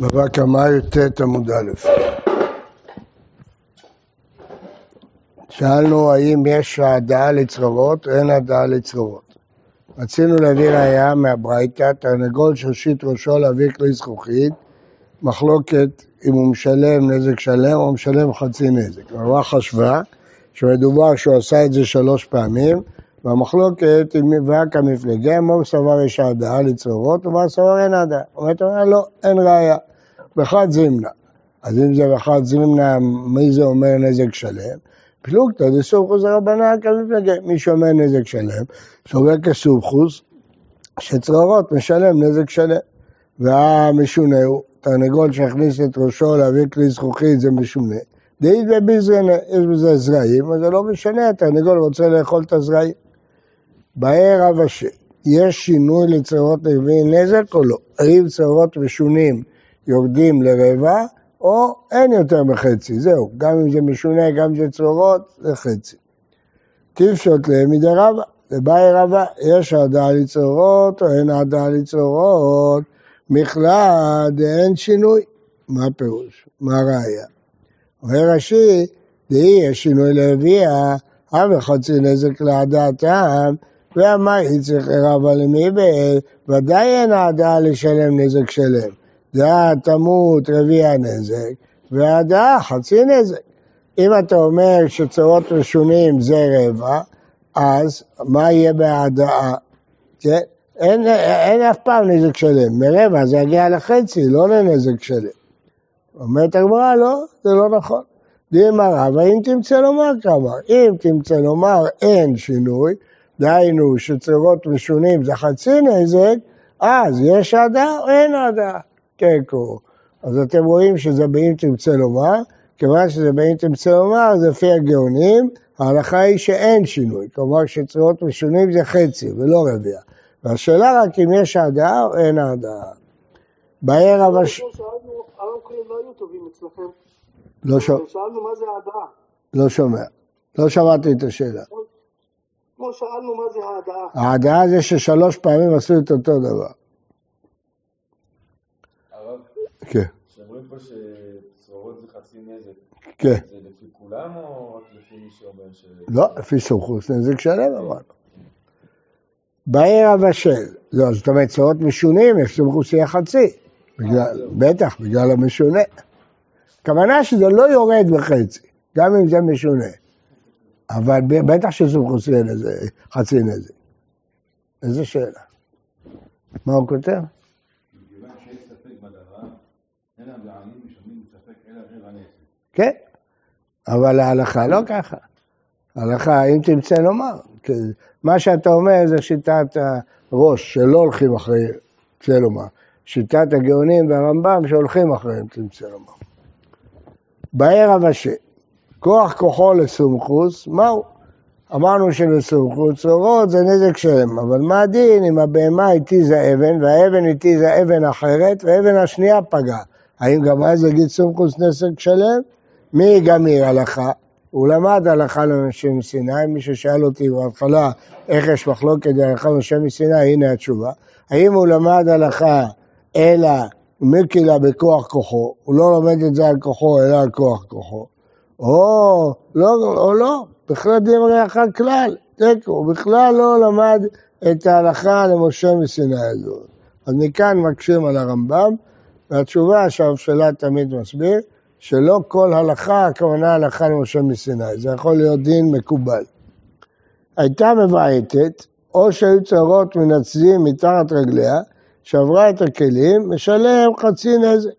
בבא קמאי ט' עמוד א'. שאלנו האם יש העדה לצרורות או אין העדה לצרורות. רצינו להביא ראייה מהברייתא, תרנגול שהושיט ראשו להביא כלי זכוכית, מחלוקת אם הוא משלם נזק שלם או משלם חצי נזק. הרב חשבה שמדובר שהוא עשה את זה שלוש פעמים, והמחלוקת היא מבק המפלגה, מה סבר יש העדה לצרורות ומה סבר אין העדה. אומרת, לא, אין ראייה. בחד זימנה. אז אם זה בחד זימנה, מי זה אומר נזק שלם? פלוגתא דסומכוס הרבנן כמפלגה. מי שאומר נזק שלם, סובר כסומכוס, שצרורות משלם נזק שלם. והמשונה הוא, תרנגול שהכניס את ראשו להביא כלי זכוכית זה משונה. דאית בביזרנה, יש בזה זרעים, אז זה לא משנה, התרנגול רוצה לאכול את הזרעים. באר רב אשר, יש שינוי לצרות נביאי נזק או לא? האם צרות משונים יורדים לרבע, או אין יותר מחצי, זהו, גם אם זה משונה, גם אם זה צרורות, זה חצי. טיפשות למדי רבא, לבאי רבא, יש העדה לצרורות או אין העדה לצרורות, מכלל אין שינוי. מה הפירוש? מה הראייה? אומר רש"י, דהי יש שינוי לרביע, הווה חצי נזק לעדתם, והמאי צריך רבא למיבל, ודאי אין העדה לשלם נזק שלם. דעה תמות רביע נזק, והדעה חצי נזק. אם אתה אומר שצורות ראשונים זה רבע, אז מה יהיה בהדעה? כן? אין, אין אף פעם נזק שלם, מרבע זה יגיע לחצי, לא לנזק שלם. אומרת הגמרא, לא, זה לא נכון. דילמה רבא, אם תמצא לומר כמה, אם תמצא לומר אין שינוי, דהיינו שצורות ראשונים זה חצי נזק, אז יש עדה או אין עדה. תיקו. אז אתם רואים שזה באם תרצה לומר, כיוון שזה באם תרצה לומר, זה לפי הגאונים, ההלכה היא שאין שינוי, כלומר שצורות משונים זה חצי ולא רביע. והשאלה רק אם יש העדה או אין העדה. בערב הש... לא שומע. שאלנו מה זה העדה. לא שומע. לא שמעתי את השאלה. כמו שאלנו מה זה העדה. העדה זה ששלוש פעמים עשו את אותו דבר. כן. שאומרים פה שצרורות זה חצי נזק. כן. זה לפי כולם או רק לפי מי שאומר ש... לא, לפי סמכות נזק שלם אמרנו. בערב השל, לא, זאת אומרת צרורות משונים, יש סמכות שיהיה חצי. בטח, בגלל המשונה. הכוונה שזה לא יורד בחצי, גם אם זה משונה. אבל בטח שסמכות שיהיה לזה חצי נזק. איזה שאלה. מה הוא כותב? כן, אבל ההלכה לא ככה. ההלכה, אם תמצא לומר, מה שאתה אומר זה שיטת הראש, שלא הולכים אחרי תמצא לומר. שיטת הגאונים והרמב"ם שהולכים אחריהם תמצא לומר. בערב השם, כוח כוחו לסומכוס, מהו? אמרנו שלסומכות צרורות זה נזק שלם, אבל מה הדין אם הבהמה התיזה אבן, והאבן התיזה אבן אחרת, והאבן השנייה פגעה? האם גם אז יגיד סומכוס נזק שלם? מי גמיר הלכה? הוא למד הלכה לנשים מסיני, מישהו שאל אותי בהתחלה איך יש מחלוקת הלכה לנשים מסיני, הנה התשובה. האם הוא למד הלכה אלא מקילה בכוח כוחו, הוא לא לומד את זה על כוחו אלא על כוח כוחו, או לא, או לא, בכלל דין הלכה כלל, תיקו, הוא בכלל לא למד את ההלכה למשה מסיני הזאת. אז מכאן מקשים על הרמב"ם, והתשובה שהממשלה תמיד מסביר, שלא כל הלכה, הכוונה הלכה למשה מסיני, זה יכול להיות דין מקובל. הייתה מבעטת, או שהיו צרות מנצדים מתחת רגליה, שברה את הכלים, משלם חצי נזק.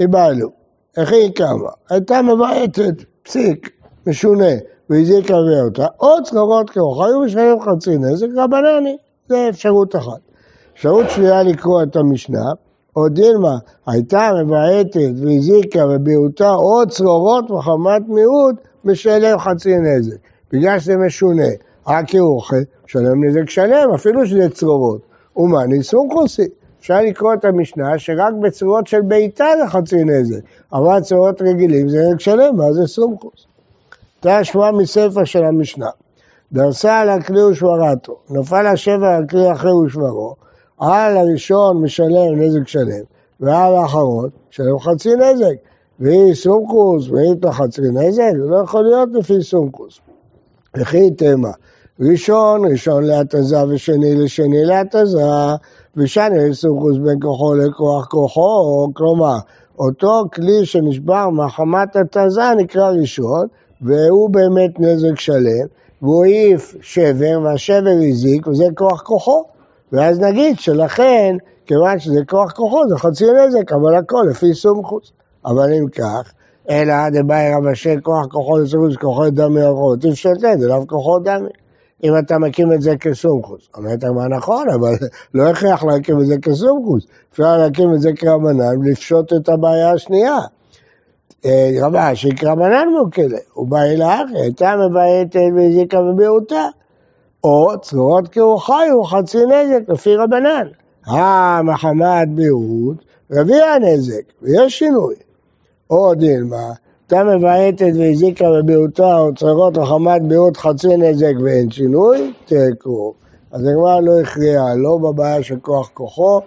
איבדנו. איך היא קמה? הייתה מבעטת, פסיק, משונה, והזיקה אותה, או צרורות כרוך, היו משלמים חצי נזק, רבנני, זה אפשרות אחת. אפשרות שנייה לקרוא את המשנה, או דילמה, הייתה מבעטת והזיקה וביעוטה או צרורות מחמת מיעוט, משלם חצי נזק. בגלל שזה משונה, רק כאוכל, משלם נזק שלם, אפילו שזה צרורות. ומה ניסום חוסי. אפשר לקרוא את המשנה שרק בצורות של בעיטה זה חצי נזק, אבל צורות רגילים זה נזק שלם, מה זה סומכוס? השמועה מספר של המשנה. דרסה על הכלי ושברתו, נפל השבר על כלי אחרי ושברו, על הראשון משלם נזק שלם, ועל האחרון, שלם חצי נזק. והיא סומכוס, והיא חצי נזק, זה לא יכול להיות לפי סומכוס. וכי תמה, ראשון, ראשון להתזה ושני לשני להתזה, ושני לסומכוס בין כוחו לכוח כוחו, כלומר, אותו כלי שנשבר מחמת התזה נקרא ראשון, והוא באמת נזק שלם, והוא העיף שבר, והשבר הזיק, וזה כוח כוחו. ואז נגיד שלכן, כיוון שזה כוח כוחו, זה חצי נזק, אבל הכל לפי סומכוס. אבל אם כך, אלא דבאי רב אשר כוח כוחו לסומכוס, כוחו דמי אפשר לתת, זה לאו כוחו דמי. אם אתה מקים את זה כסומכוס. אומרת מה נכון, אבל לא הכרח להקים את זה כסומכוס. אפשר להקים את זה כרבנן ולפשוט את הבעיה השנייה. אה, רבה שכרבנן מוקלה, הוא בא אל האחר, הייתה מבעייתת והזיקה בביעוטה. או צרורות כרוכיו חצי נזק לפי רבנן. אה, מחמת ביעוט, רביע הנזק, ויש שינוי. או דילמה, הייתה מבעייתת והזיקה בביעוטה או צרורות מחמת ביעוט חצי נזק ואין שינוי, תיקו. אז הגמרא לא הכריעה, לא בבעיה של כוח כוחו,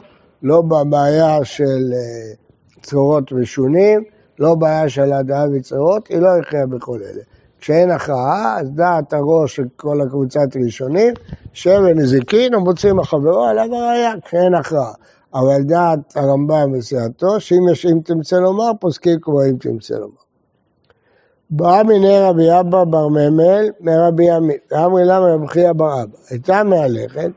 לא בבעיה של אה, צרורות משונים, לא בעיה של הדעה וצרות, היא לא הכריעה בכל אלה. כשאין הכרעה, אז דעת הראש של כל הקבוצת ראשונים, שמן נזיקין ומוצאים החברו עליו הראייה, כשאין הכרעה. אבל דעת הרמב"ם וסיעתו, שאם יש אם תמצא לומר, פוסקים כמו אם תמצא לומר. באה מיני רבי אבא בר ממל מרבי עמית, אמרי לה מרבי חייא בר אבא, הייתה מהלכת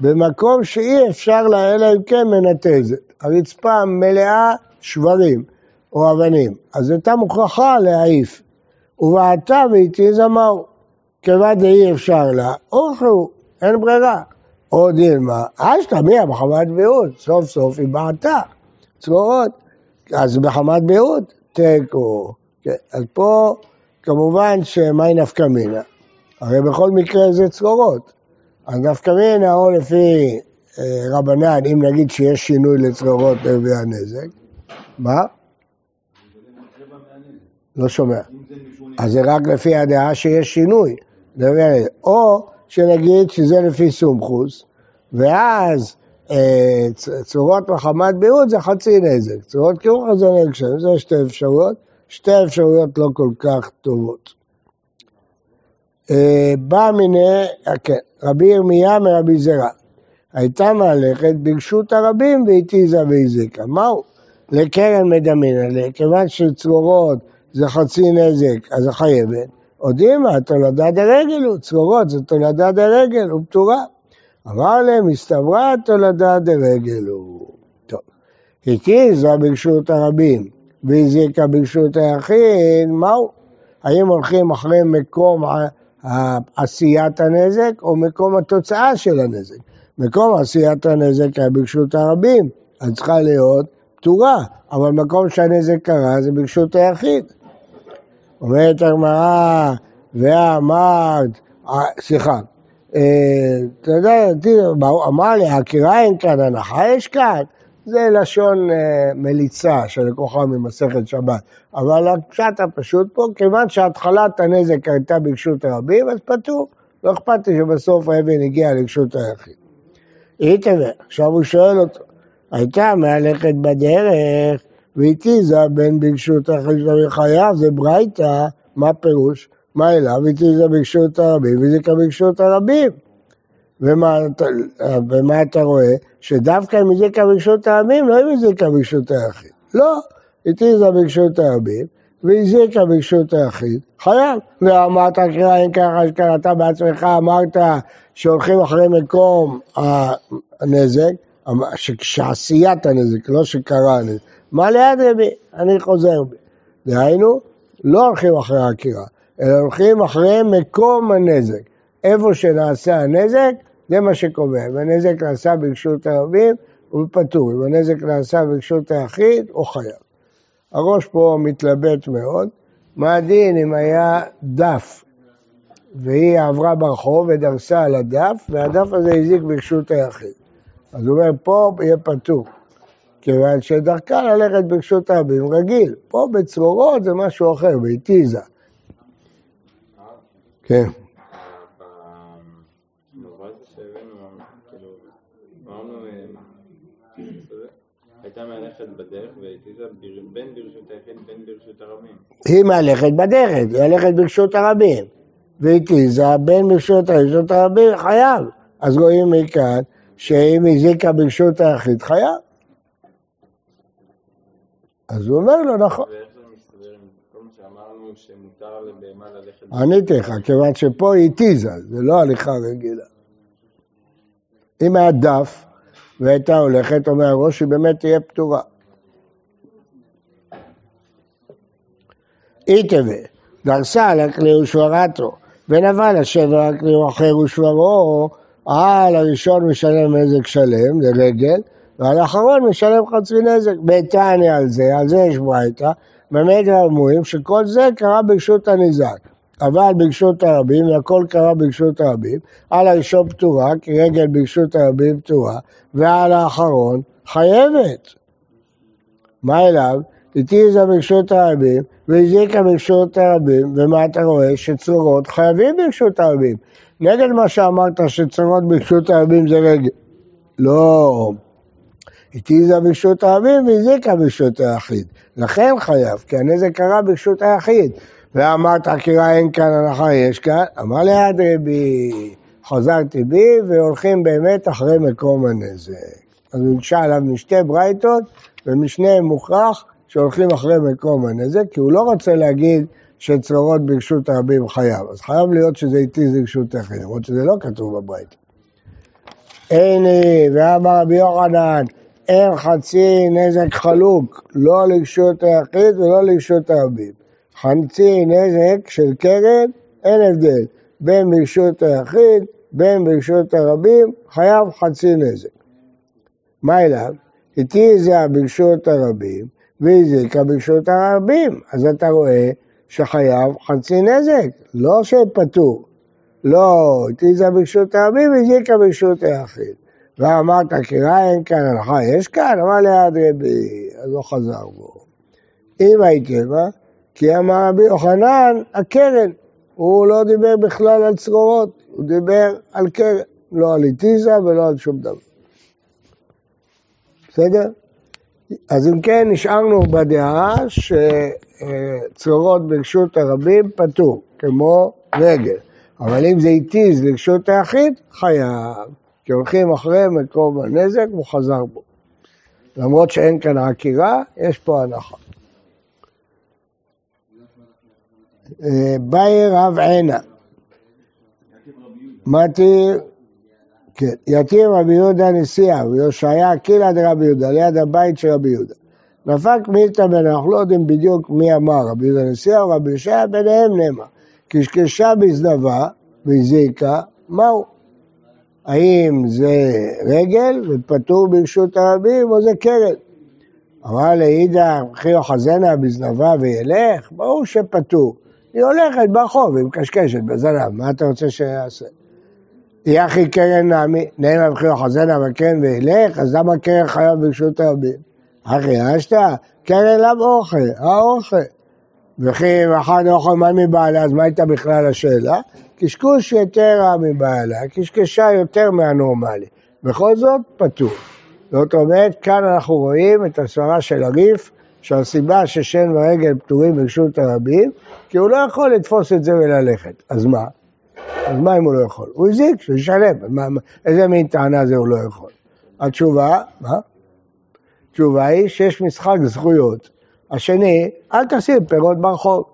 במקום שאי אפשר לה אלא אם כן מנתזת. הרצפה מלאה שברים או אבנים, אז הייתה מוכרחה להעיף. ובעתה והתיזה מהו. כיוון דאי אפשר לה, אוכלו, אין ברירה. או דילמה, אשתא מיה בחמת ביעוד, סוף סוף היא בעתה, צרורות. אז בחמת ביעוד, תיקו. כן, אז פה כמובן שמאי נפקא מינה. הרי בכל מקרה זה צרורות. אז נפקא מינה או לפי אה, רבנן, אם נגיד שיש שינוי לצרורות להביא הנזק, מה? לא שומע. אז זה רק לפי הדעה שיש שינוי. או שנגיד שזה לפי סומכוס, ואז אה, צורות מחמת ביעוד זה חצי נזק, צורות קירוח זה נזק שלם, זה שתי אפשרויות, שתי אפשרויות לא כל כך טובות. אה, בא מיני, אה, כן, רבי ירמיה מרבי זרע, הייתה מהלכת ברשות הרבים והתיזה והזיקה, מהו? לקרן מדמינא, כיוון שצרורות זה חצי נזק, אז זה חייבת. הודימה, תולדה דרגל הוא, צרורות זה תולדה דרגל, הוא פטורה. אמר להם, הסתברה תולדה דרגל הוא. טוב. התיזה ברשות הרבים, והזיקה ברשות היחיד, מהו? האם הולכים אחרי מקום עשיית הנזק או מקום התוצאה של הנזק? מקום עשיית הנזק היה ברשות הרבים, אז צריכה להיות פטורה, אבל מקום שהנזק קרה זה ברשות היחיד. אומרת הגמרא, ואמרת, אה, סליחה, אה, אתה יודע, אמר לי, הקירה אין כאן, הנחה יש כאן, זה לשון אה, מליצה שלקוחה ממסכת שבת. אבל הפשט הפשוט פה, כיוון שהתחלת הנזק הייתה ברשות הרבים, אז פטור. לא אכפת לי שבסוף האבן הגיע לרשות היחיד. איתמר, עכשיו הוא שואל אותו, הייתה מהלכת בדרך והתיזה בין ברשות החשבון חייו, זה ברייתא, מה פירוש? מה אליו? התיזה ברשות הרבים והזיקה ברשות הרבים. ומה, ומה אתה רואה? שדווקא אם הזיקה ברשות הרבים, לא אם הזיקה ברשות היחיד. לא, התיזה ברשות הרבים והזיקה ברשות היחיד, חייב. ואמרת קריאה אין ככה שקראת בעצמך, אמרת שהולכים אחרי מקום הנזק, שעשיית הנזק, לא שקרה הנזק. מה ליד רבי? אני חוזר בי. דהיינו, לא הולכים אחרי העקירה, אלא הולכים אחרי מקום הנזק. איפה שנעשה הנזק, זה מה שקובע. אם הנזק נעשה ברשות הרבים, הוא פטור. אם הנזק נעשה ברשות היחיד, הוא חייב. הראש פה מתלבט מאוד. מה הדין אם היה דף, והיא עברה ברחוב ודרסה על הדף, והדף הזה הזיק ברשות היחיד. אז הוא אומר, פה יהיה פטור. כיוון שדרכה ללכת ברשות הרבים רגיל. פה בצרורות זה משהו אחר, באיטיזה. כן. הייתה מהלכת בדרך והתיזה בין ברשות היחיד בין ברשות הרבים. היא מהלכת בדרך, היא הולכת ברשות הרבים. והתיזה בין ברשות ברשות הרבים, חייב. אז רואים מכאן שאם הזיקה ברשות היחיד, חייב. אז הוא אומר לו, נכון. ואיך זה מסתדר עם כל מה שאמרנו שמותר לבהמה ללכת... עניתי לך, כיוון שפה היא התיזה, זה לא הליכה רגילה. אם היה דף והייתה הולכת, אומר הראש, היא באמת תהיה פתורה. איתווה, דרסה על הכלי ושברתו, ונבל השבר הכלי אחר ושברו, על הראשון משלם נזק שלם, זה רגל, ועל האחרון משלם חצי נזק. בתניא על זה, על זה יש ברייתא, באמת אומרים שכל זה קרה ברשות הניזק. אבל ברשות הרבים, והכל קרה ברשות הרבים, על הראשון פטורה, כי רגל ברשות הרבים פטורה, ועל האחרון חייבת. מה אליו? התיזה ברשות הרבים, והזיקה ברשות הרבים, ומה אתה רואה? שצורות חייבים ברשות הרבים. נגד מה שאמרת שצורות ברשות הרבים זה רגל. לא. התיזה ברשות הרבים והזיקה ברשות היחיד. לכן חייב, כי הנזק קרה ברשות היחיד. ואמרת, עקירה אין כאן, הנחה יש כאן. אמר ליד רבי, חזרתי בי, והולכים באמת אחרי מקום הנזק. אז הוא הקשה עליו משתי ברייתות, ומשניהם מוכרח שהולכים אחרי מקום הנזק, כי הוא לא רוצה להגיד שצרורות ברשות הרבים חייב. אז חייב להיות שזה התיז ברשות היחיד, למרות שזה לא כתוב בברייתא. הנה, ואמר רבי יוחנן, אין חצי נזק חלוק, לא לרשות היחיד ולא לרשות הרבים. חצי נזק של קרן, אין הבדל בין ברשות היחיד, בין ברשות הרבים, חייב חצי נזק. מה אליו? איתי זה ברשות הרבים, והזיקה ברשות הרבים. אז אתה רואה שחייב חצי נזק, לא שפטור. לא, איתי זה ברשות הרבים, והזיקה ברשות היחיד. ואמרת, קירה אין כאן הנחה, יש כאן? אמר ליד רבי, אז לא חזר בו. אם הייתי בה, כי אמר רבי יוחנן, הקרן. הוא לא דיבר בכלל על צרורות, הוא דיבר על קרן, לא על איטיזה ולא על שום דבר. בסדר? אז אם כן, נשארנו בדעה שצרורות ברשות הרבים פטור, כמו רגל. אבל אם זה התיז לרשות היחיד, חייב. כי הולכים אחרי מקום הנזק והוא חזר בו. למרות שאין כאן עקירה, יש פה הנחה. אה, באי רב עינה. מתיר, כן, יתיר רבי יהודה נשיאה, ויושעיה קילה דרבי יהודה, ליד הבית של רבי יהודה. נפק מילתא בין אנחנו לא יודעים בדיוק מי אמר, רבי יהודה נשיאה או רבי יושעיה, ביניהם נאמר. קשקשה בזנבה והזיקה, מהו? האם זה רגל ופטור ברשות הרבים או זה קרן? אמר לאידך, וכי יוחזנה בזנבה וילך? ברור שפטור. היא הולכת ברחוב, היא מקשקשת בזנב, מה אתה רוצה שיעשה? יחי קרן נעמי, נאמר וכי יוחזנה בקרן וילך, אז למה קרן חייב ברשות הרבים? אחי, אשתא, קרן לאו אוכל, האוכל. וכי אחד אוכל מה מבעלה, אז מה הייתה בכלל השאלה? קשקוש יותר רע מבעלה, קשקשה יותר מהנורמלי. בכל זאת, פטור. זאת אומרת, כאן אנחנו רואים את הסברה של הריף, שהסיבה ששן ורגל פטורים ברשות הרבים, כי הוא לא יכול לתפוס את זה וללכת. אז מה? אז מה אם הוא לא יכול? הוא הזיק, שהוא ישלם. מה, איזה מין טענה זה הוא לא יכול? התשובה, מה? התשובה היא שיש משחק זכויות. השני, אל תשים פירות ברחוב.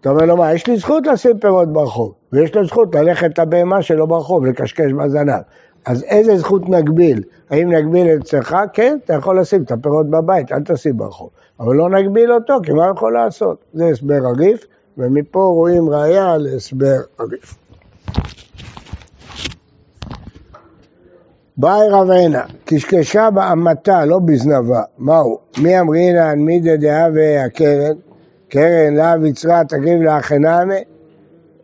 אתה אומר לו, מה, יש לי זכות לשים פירות ברחוב, ויש לו זכות ללכת לבהמה שלו ברחוב, לקשקש בזנב. אז איזה זכות נגביל? האם נגביל אצלך? כן, אתה יכול לשים את הפירות בבית, אל תשים ברחוב. אבל לא נגביל אותו, כי מה הוא יכול לעשות? זה הסבר הריף, ומפה רואים ראייה להסבר הריף. באי רבנה, קשקשה באמתה, לא בזנבה. מהו? מי אמרינן, מי דדעה והקרן? קרן לאו יצרה תגיב לאחנמי?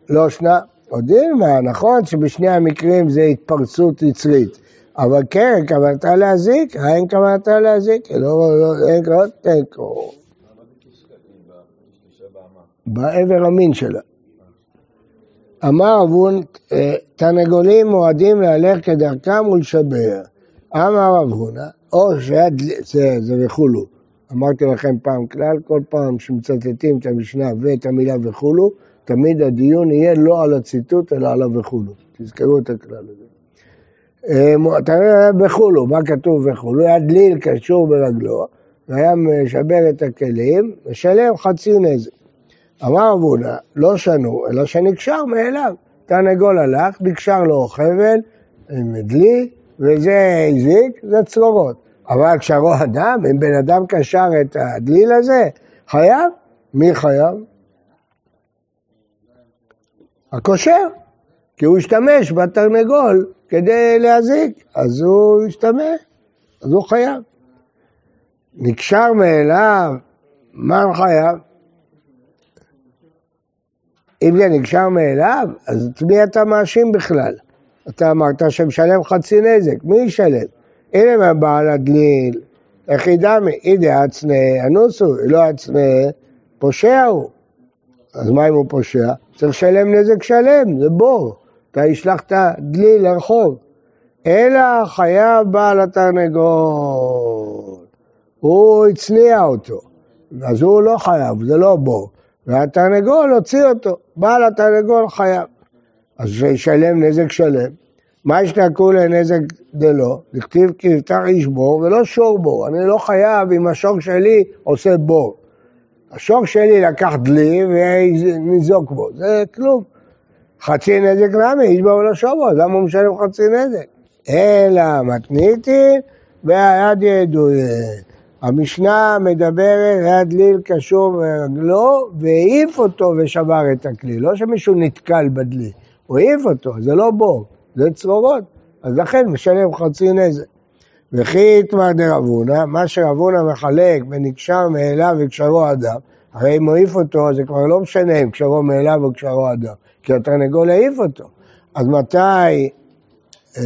לא שנה. עוד דילמה, נכון שבשני המקרים זה התפרצות יצרית. אבל קרן כוונתה להזיק, אין כוונתה להזיק, לא, לא, אין כוונת תיקו. בעבר המין שלה. אמר אבון, תרנגולים מועדים להלך כדרכם ולשבר. אמר רב הונא, או דלי, זה, זה וכולו. אמרתי לכם פעם כלל, כל פעם שמצטטים את המשנה ואת המילה וכולו, תמיד הדיון יהיה לא על הציטוט, אלא על הווכולו. תזכרו את הכלל הזה. אה, אתה רואה וכולו, מה כתוב וכולו? היה דליל קשור ברגלו, והיה משבר את הכלים, משלם חצי נזק. אמר אבונה, לא שנו, אלא שנקשר מאליו. תרנגול הלך, נקשר לו חבל עם דלי, וזה הזיק, זה צרורות. אבל קשרו אדם, אם בן אדם קשר את הדליל הזה, חייב? מי חייב? הקושר, כי הוא השתמש בתרנגול כדי להזיק, אז הוא השתמש, אז הוא חייב. נקשר מאליו, מה הוא חייב? אם זה נקשר מאליו, אז את מי אתה מאשים בכלל? אתה אמרת שמשלם חצי נזק, מי ישלם? הנה מה בעל הדליל, איך ידעמי, אידי אצנה אנוסו, לא אצנה, פושע הוא. אז מה אם הוא פושע? צריך לשלם נזק שלם, זה בור. אתה השלכת דלי לרחוב. אלא חייב בעל התרנגול. הוא הצניע אותו, אז הוא לא חייב, זה לא בור. והתרנגול הוציא אותו, בעל התרנגול חייב. אז שישלם נזק שלם. מה ישתקעו לנזק דלא? לכתיב כי יפתח איש בור ולא שור בור. אני לא חייב אם השור שלי עושה בור. השור שלי לקח דלי וניזוק בו, זה כלום. חצי נזק למה? איש בור ולא שור בור, למה הוא משלם חצי נזק? אלא מתניתין והיד ידויה. המשנה מדברת, היה דליל קשור ברגלו והעיף אותו ושבר את הכלי. לא שמישהו נתקל בדלי, הוא העיף אותו, זה לא בור. זה צרורות, אז לכן משלם חצי נזק. וכי יתמר דרבונה, מה שרבונה מחלק ונקשר מאליו וקשרו אדם, הרי אם הוא העיף אותו, זה כבר לא משנה אם קשרו מאליו או קשרו אדם, כי התרנגול העיף אותו. אז מתי אה,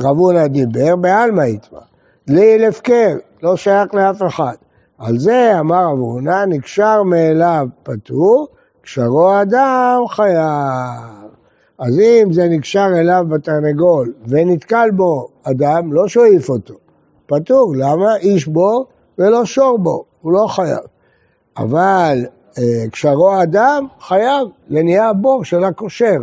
רבונה דיבר? בעלמא יתמר. דליל הפקר, לא שייך לאף אחד. על זה אמר רבונה, נקשר מאליו פטור, קשרו אדם חייב. אז אם זה נקשר אליו בתרנגול ונתקל בו אדם, לא שואף אותו. פטור, למה? איש בו ולא שור בו, הוא לא חייב. אבל אה, קשרו אדם, חייב, זה נהיה הבור של הקושר.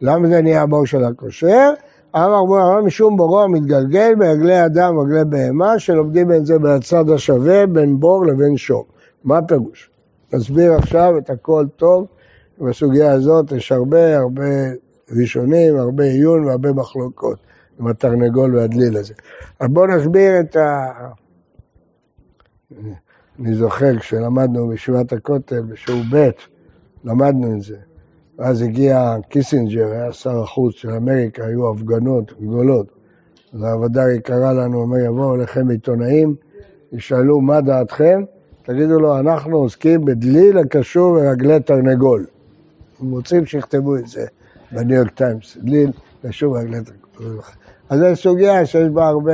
למה זה נהיה הבור של הקושר? אמר בו אמר משום בורו המתגלגל ברגלי אדם וברגלי בהמה, שלומדים בין זה בצד השווה בין בור לבין שור. מה הפירוש? נסביר עכשיו את הכל טוב. בסוגיה הזאת יש הרבה הרבה ראשונים, הרבה עיון והרבה מחלוקות עם התרנגול והדליל הזה. אז בואו נסביר את ה... אני זוכר כשלמדנו בישיבת הכותל, בשיעור ב', למדנו את זה. ואז הגיע קיסינג'ר, היה שר החוץ של אמריקה, היו הפגנות גדולות. אז הרב הדרי קרא לנו, אומר, יבואו אליכם עיתונאים, ישאלו מה דעתכם, תגידו לו, אנחנו עוסקים בדליל הקשור ברגלי תרנגול. הם רוצים שיכתבו את זה בניו יורק טיימס, קשור ברגלי תרנגול. אז זו סוגיה שיש בה הרבה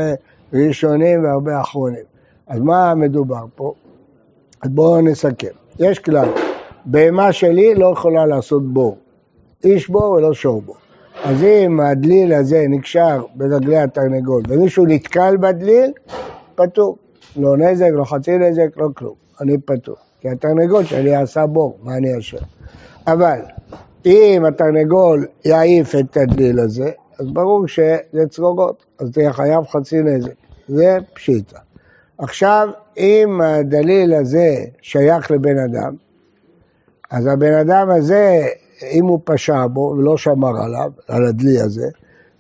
ראשונים והרבה אחרונים. אז מה מדובר פה? אז בואו נסכם. יש כלל, בהמה שלי לא יכולה לעשות בור. איש בור ולא שור בור. אז אם הדליל הזה נקשר ברגלי התרנגול ומישהו נתקל בדליל, פטור. לא נזק, לא חצי נזק, לא כלום. אני פטור. כי התרנגול שלי עשה בור, מה אני אשם? אבל אם התרנגול יעיף את הדליל הזה, אז ברור שזה צרורות, אז תהיה חייב חצי נזק. זה פשיטה. עכשיו, אם הדליל הזה שייך לבן אדם, אז הבן אדם הזה, אם הוא פשע בו ולא שמר עליו, על הדלי הזה,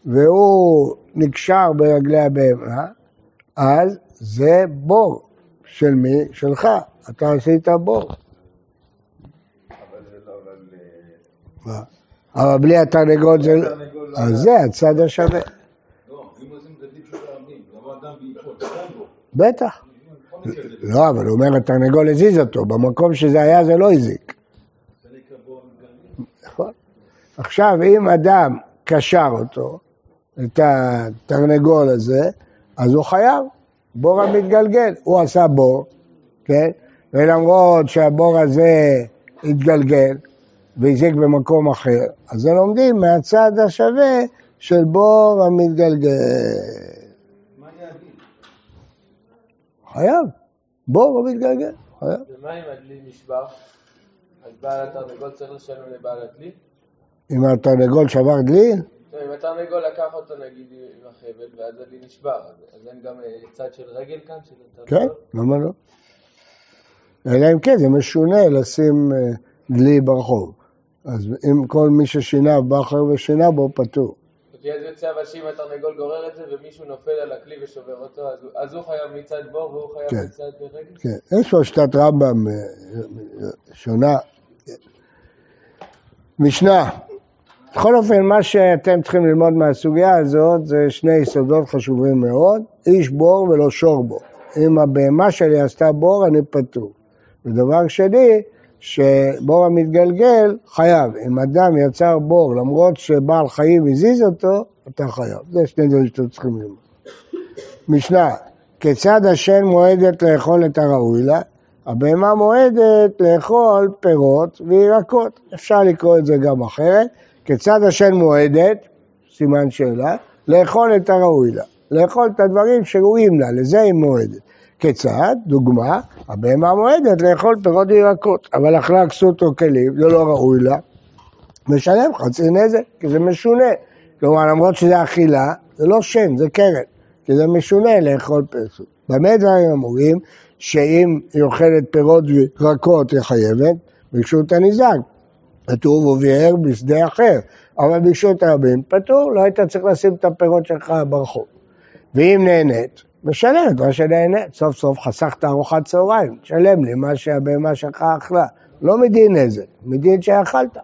והוא נקשר ברגלי הבהמה, אז זה בור. של מי? שלך. אתה עשית בור. לא, מה? אבל בלי התרנגול זה... אז זה הצד השווה. בטח. לא, אבל הוא אומר, התרנגול הזיז אותו, במקום שזה היה זה לא הזיק. נכון. עכשיו, אם אדם קשר אותו, את התרנגול הזה, אז הוא חייב, בור המתגלגל. הוא עשה בור, כן? ולמרות שהבור הזה התגלגל והזיק במקום אחר, אז לומדים מהצד השווה של בור המתגלגל. מה אגיד? חייב. בור לא מתגלגל, חייב. ומה אם הדלי נשבר? אז בעל התרנגול צריך לשלם לבעל הדלי? אם התרנגול שבר דלי, אם התרנגול לקח אותו נגיד עם החבל ואז הדלי נשבר, אז אין גם אה, צד של רגל כאן? כן? למה לא? אלא אם כן, זה משונה לשים אה, דלי ברחוב. אז אם כל מי ששינה בא אחר ושינה בו, פטור. כי אז יוצא אבל שאם התרנגול גורר את זה ומישהו נופל על הכלי ושובר אותו, אז הוא- אז הוא חייב מצד בור והוא חייב כן. מצד רגל? כן, יש פה שיטת רמב"ם אה, אה, שונה. משנה, בכל אופן, מה שאתם צריכים ללמוד מהסוגיה הזאת זה שני יסודות חשובים מאוד, איש בור ולא שור בור. אם הבהמה שלי עשתה בור, אני פטור. ודבר שני, שבור המתגלגל חייב. אם אדם יצר בור למרות שבעל חיים הזיז אותו, אתה חייב. זה שני דברים שאתם צריכים ללמוד. משנה, כיצד השן מועדת לאכול את הראוי לה? הבהמה מועדת לאכול פירות וירקות. אפשר לקרוא את זה גם אחרת. כיצד השן מועדת, סימן שאלה, לאכול את הראוי לה. לאכול את הדברים שראויים לה, לזה היא מועדת. כיצד? דוגמה, הבהמה מועדת לאכול פירות וירקות, אבל אכלה כסות או כלים, זה לא ראוי לה, משלם חצי נזק, כי זה משונה. כלומר, למרות שזה אכילה, זה לא שן, זה קרן, כי זה משונה לאכול פרסות. במה דברים אמורים? שאם היא אוכלת פירות וירקות היא חייבת, ברשות הניזק. כתוב וביער בשדה אחר, אבל ברשות הרבים פטור, לא היית צריך לשים את הפירות שלך ברחוב. ואם נהנית, משלמת מה שנהנית, סוף סוף חסכת ארוחת צהריים, תשלם לי מה שהבהמה שלך אכלה, לא מדין נזק, מדין שאכלת.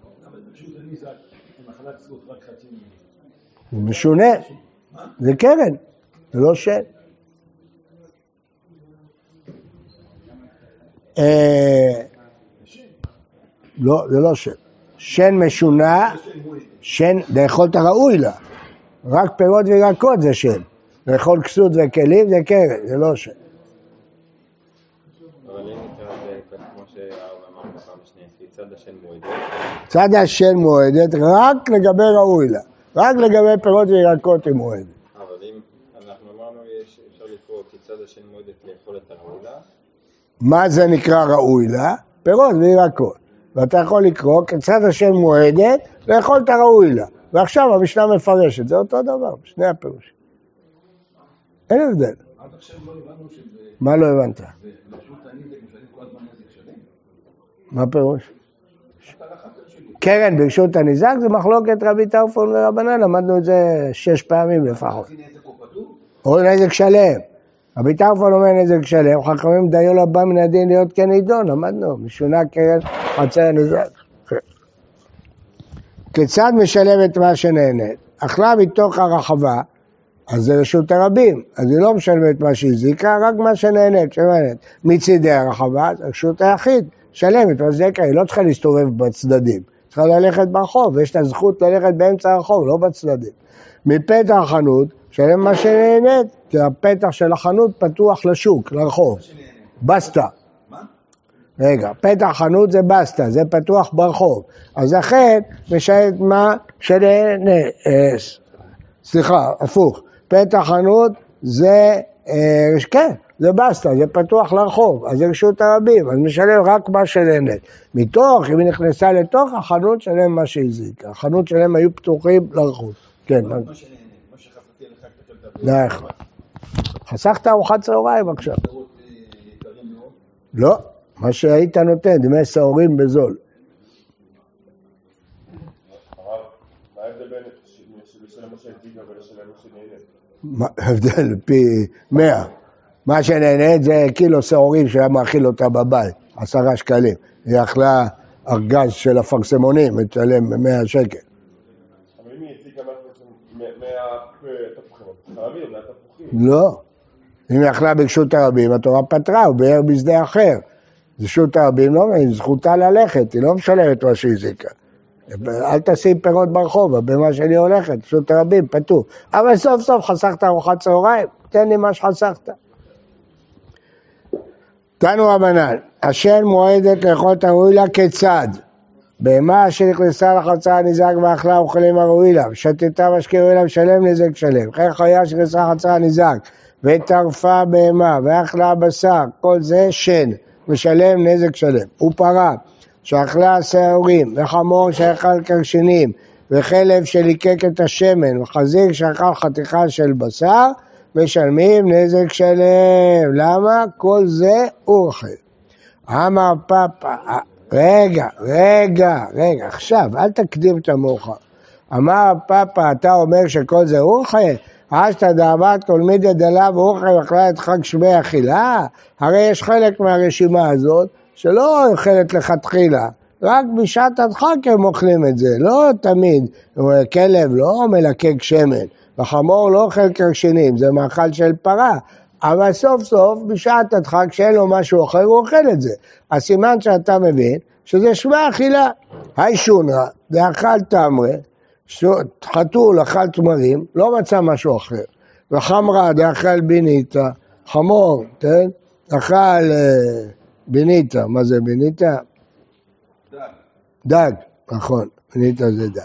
זה משונה, זה קרן, זה לא שן. אה, לא, זה לא שן. שן משונה, שן, לאכול את הראוי לה. רק פירות וירקות זה שן. לאכול כסות וכלים זה קרן, זה לא את זה השן מועדת? צד השן מועדת רק לגבי ראוי לה. רק לגבי פירות וירקות היא מועדת. אבל אם אנחנו אמרנו, אפשר לקרוא כיצד השן מועדת לאכול את הרעולה, מה זה נקרא ראוי לה? פירות וירקות. ואתה יכול לקרוא כיצד השם מועדת לאכול את הראוי לה. ועכשיו המשנה מפרשת, זה אותו דבר, שני הפירושים. אין הבדל. עד עכשיו לא הבנו שזה מה לא הבנת? משלם. מה פירוש? קרן ברשות הניזק זה מחלוקת רבי טרפון ורבנן, למדנו את זה שש פעמים לפחות. או נזק שלם. רבי טרפון אומר נזק שלם, חכמים דיו לבא מן הדין להיות כנידון, למדנו, משונה קרן חצי הנזק. כיצד משלמת מה שנהנית? אכלה מתוך הרחבה, אז זה רשות הרבים, אז היא לא משלמת מה שהזיקה, רק מה שנהנית, שנהנית. מצידי הרחבה, זה רשות היחיד, שלמת, מה שזה יקרה, היא לא צריכה להסתובב בצדדים, צריכה ללכת ברחוב, ויש לה זכות ללכת באמצע הרחוב, לא בצדדים. מפתח החנות, שלם מה שנהנית, כי הפתח של החנות פתוח לשוק, לרחוב. בסטה. רגע, פתח חנות זה בסטה, זה פתוח ברחוב. אז לכן משלמת מה שנהנה, אה, ס- סליחה, הפוך. פתח חנות זה, אה, כן, זה בסטה, זה פתוח לרחוב, אז זה רשות הרבים, אז משלם רק מה שנהנית. מתוך, אם היא נכנסה לתוך החנות, שלם מה שהזיקה. החנות שלהם היו פתוחים לרחוב. כן, מה- שנהנה, מה תקבל את נכון. חסכת ארוחת צהריים עכשיו. אה. לא, מה שהיית נותן, דמי סהורים בזול. הרב, מה ההבדל בין ש- של- לשלם מה שהזיקה ולשלם מה ההבדל? פי מאה. מה שנהנית זה קילו שעורים שהיה מאכיל אותה בבית, עשרה שקלים. היא אכלה ארגז של אפרסמונים, תשלם מאה שקל. אבל אם היא הזיקה מהתפוחים, חלבי, מהתפוחים. לא. אם היא אכלה ברשות הרבים, התורה פטרה, הוא ביער בשדה אחר. רשות הרבים לא, זכותה ללכת, היא לא משלמת מה שהיא הזיקה. אל תשים פירות ברחוב, הבמה שלי הולכת, רשות הרבים, פטור. אבל סוף סוף חסכת ארוחת צהריים, תן לי מה שחסכת. תנו רבנן, השן מועדת לאכול את הראוי לה כיצד? בהמה שנכנסה לחצר הנזק ואכלה אוכלים הראוי לה, ושתתה משקה ראוי לה משלם נזק שלם. וכן חיה שנכנסה לחצר הנזק וטרפה בהמה ואכלה בשר, כל זה שן, משלם נזק שלם. ופרה שאכלה שעורים, וחמור שאכל קרשנים, וחלב שליקק את השמן, וחזיר שאכל חתיכה של בשר, משלמים נזק שלם. למה? כל זה אורחי. אמר פאפה, רגע, רגע, רגע, עכשיו, אל תקדים את המאוחר. אמר פאפה, אתה אומר שכל זה אורחי? אשתא דאבת כל מידי דלה ואורחי ואכלה את חג שמי אכילה? הרי יש חלק מהרשימה הזאת שלא אוכלת לכתחילה, רק בשעת הדחק הם אוכלים את זה, לא תמיד. כלב לא מלקק שמן, וחמור לא אוכל קרשנים, זה מאכל של פרה. אבל סוף סוף, בשעת הדחק, כשאין לו משהו אחר, הוא אוכל את זה. הסימן שאתה מבין, שזה שמע אכילה. היי שונרא, דאכל תמרה, חתול אכל תמרים, לא מצא משהו אחר. וחמרה דאכל ביניתא, חמור, כן? אכל ביניתא, מה זה ביניתא? דג. דג, נכון, ביניתא זה דג.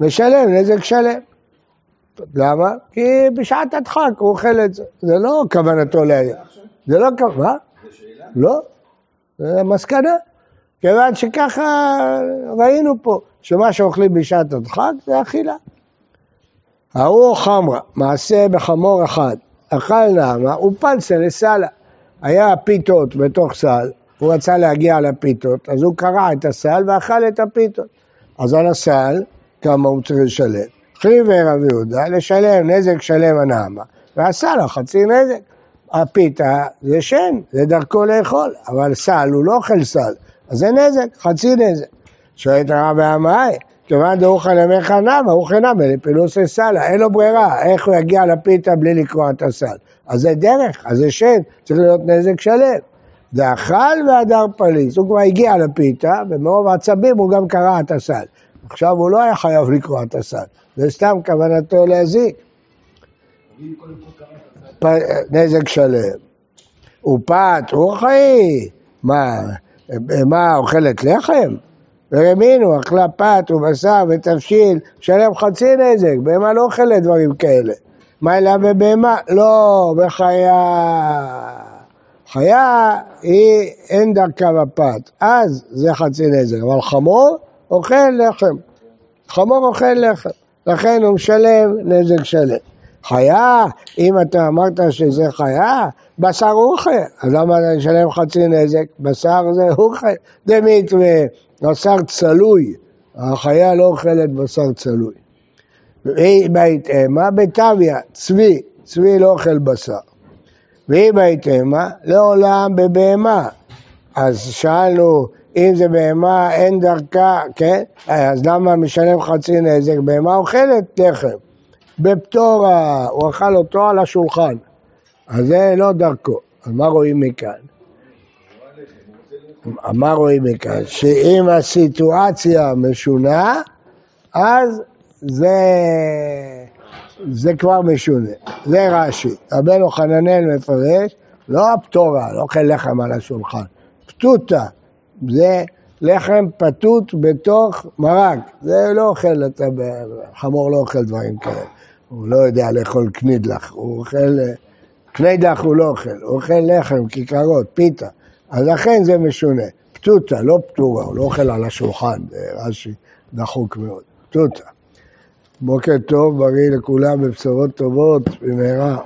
משלם נזק שלם. למה? כי בשעת הדחק הוא אוכל את זה. זה לא כוונתו ל... זה לא כוונתו, מה? זה שאלה? לא, זה מסקנה. כיוון שככה ראינו פה, שמה שאוכלים בשעת הדחק זה אכילה. ההוא חמרה, מעשה בחמור אחד, אכל נעמה ופלסה לסלה. היה פיתות בתוך סל, הוא רצה להגיע לפיתות, אז הוא קרע את הסל ואכל את הפיתות. אז על הסל, כמה הוא צריך לשלם? חייבי רבי יהודה, לשלם נזק שלם הנעמה, לה חצי נזק. הפיתה זה שן, זה דרכו לאכול, אבל סל הוא לא אוכל סל, אז זה נזק, חצי נזק. שואלת הרב עמאי, כיוון דאוכל ימיך נמה, הוא חינם לפילוסי סלה, אין לו ברירה, איך הוא יגיע לפיתה בלי לקרוע את הסל? אז זה דרך, אז זה שן, צריך להיות נזק שלם. דאכל והדר פליס, הוא כבר הגיע לפיתה, ומרוב עצבים הוא גם קרע את הסל. עכשיו הוא לא היה חייב לקרוע את הסל, זה סתם כוונתו להזיק. פ- נזק שלם. ופת, רוחי, מה, מה, אוכלת לחם? ורמינו, אכלה פת ובשר ותבשיל, שלם חצי נזק, בהמה לא אוכלת דברים כאלה. מה אלא בבהמה? לא, בחיה. חיה היא אין דרכה בפת, אז זה חצי נזק, אבל חמור אוכל לחם. חמור אוכל לחם, לכן הוא משלם נזק שלם. חיה, אם אתה אמרת שזה חיה, בשר אוכל, אז למה אתה משלם חצי נזק? בשר זה אוכל. דמית ובשר צלוי, החיה לא אוכלת בשר צלוי. בהתאמה בטביה, צבי, צבי לא אוכל בשר. והיא בהתאמה לעולם בבהמה. אז שאלנו, אם זה בהמה אין דרכה, כן? אז למה משלם חצי נזק? בהמה אוכלת לחם. בפטורה, הוא אכל אותו על השולחן. אז זה לא דרכו. אז מה רואים מכאן? מה רואים מכאן? שאם הסיטואציה משונה, אז זה, זה כבר משונה. זה רש"י. רבנו חננאל מפרש, לא הפטורה, לא אוכל לחם על השולחן. פתותה, זה לחם פתות בתוך מרק. זה לא אוכל, אתה, חמור לא אוכל דברים כאלה. הוא לא יודע לאכול קנידלח, הוא אוכל, קנידלח הוא לא אוכל, הוא אוכל לחם, כיכרות, פיתה. אז לכן זה משונה. פתותה, לא פטורה, הוא לא אוכל על השולחן, רש"י דחוק מאוד. פתותה. בוקר טוב, בריא לכולם, בבשורות טובות, במהרה.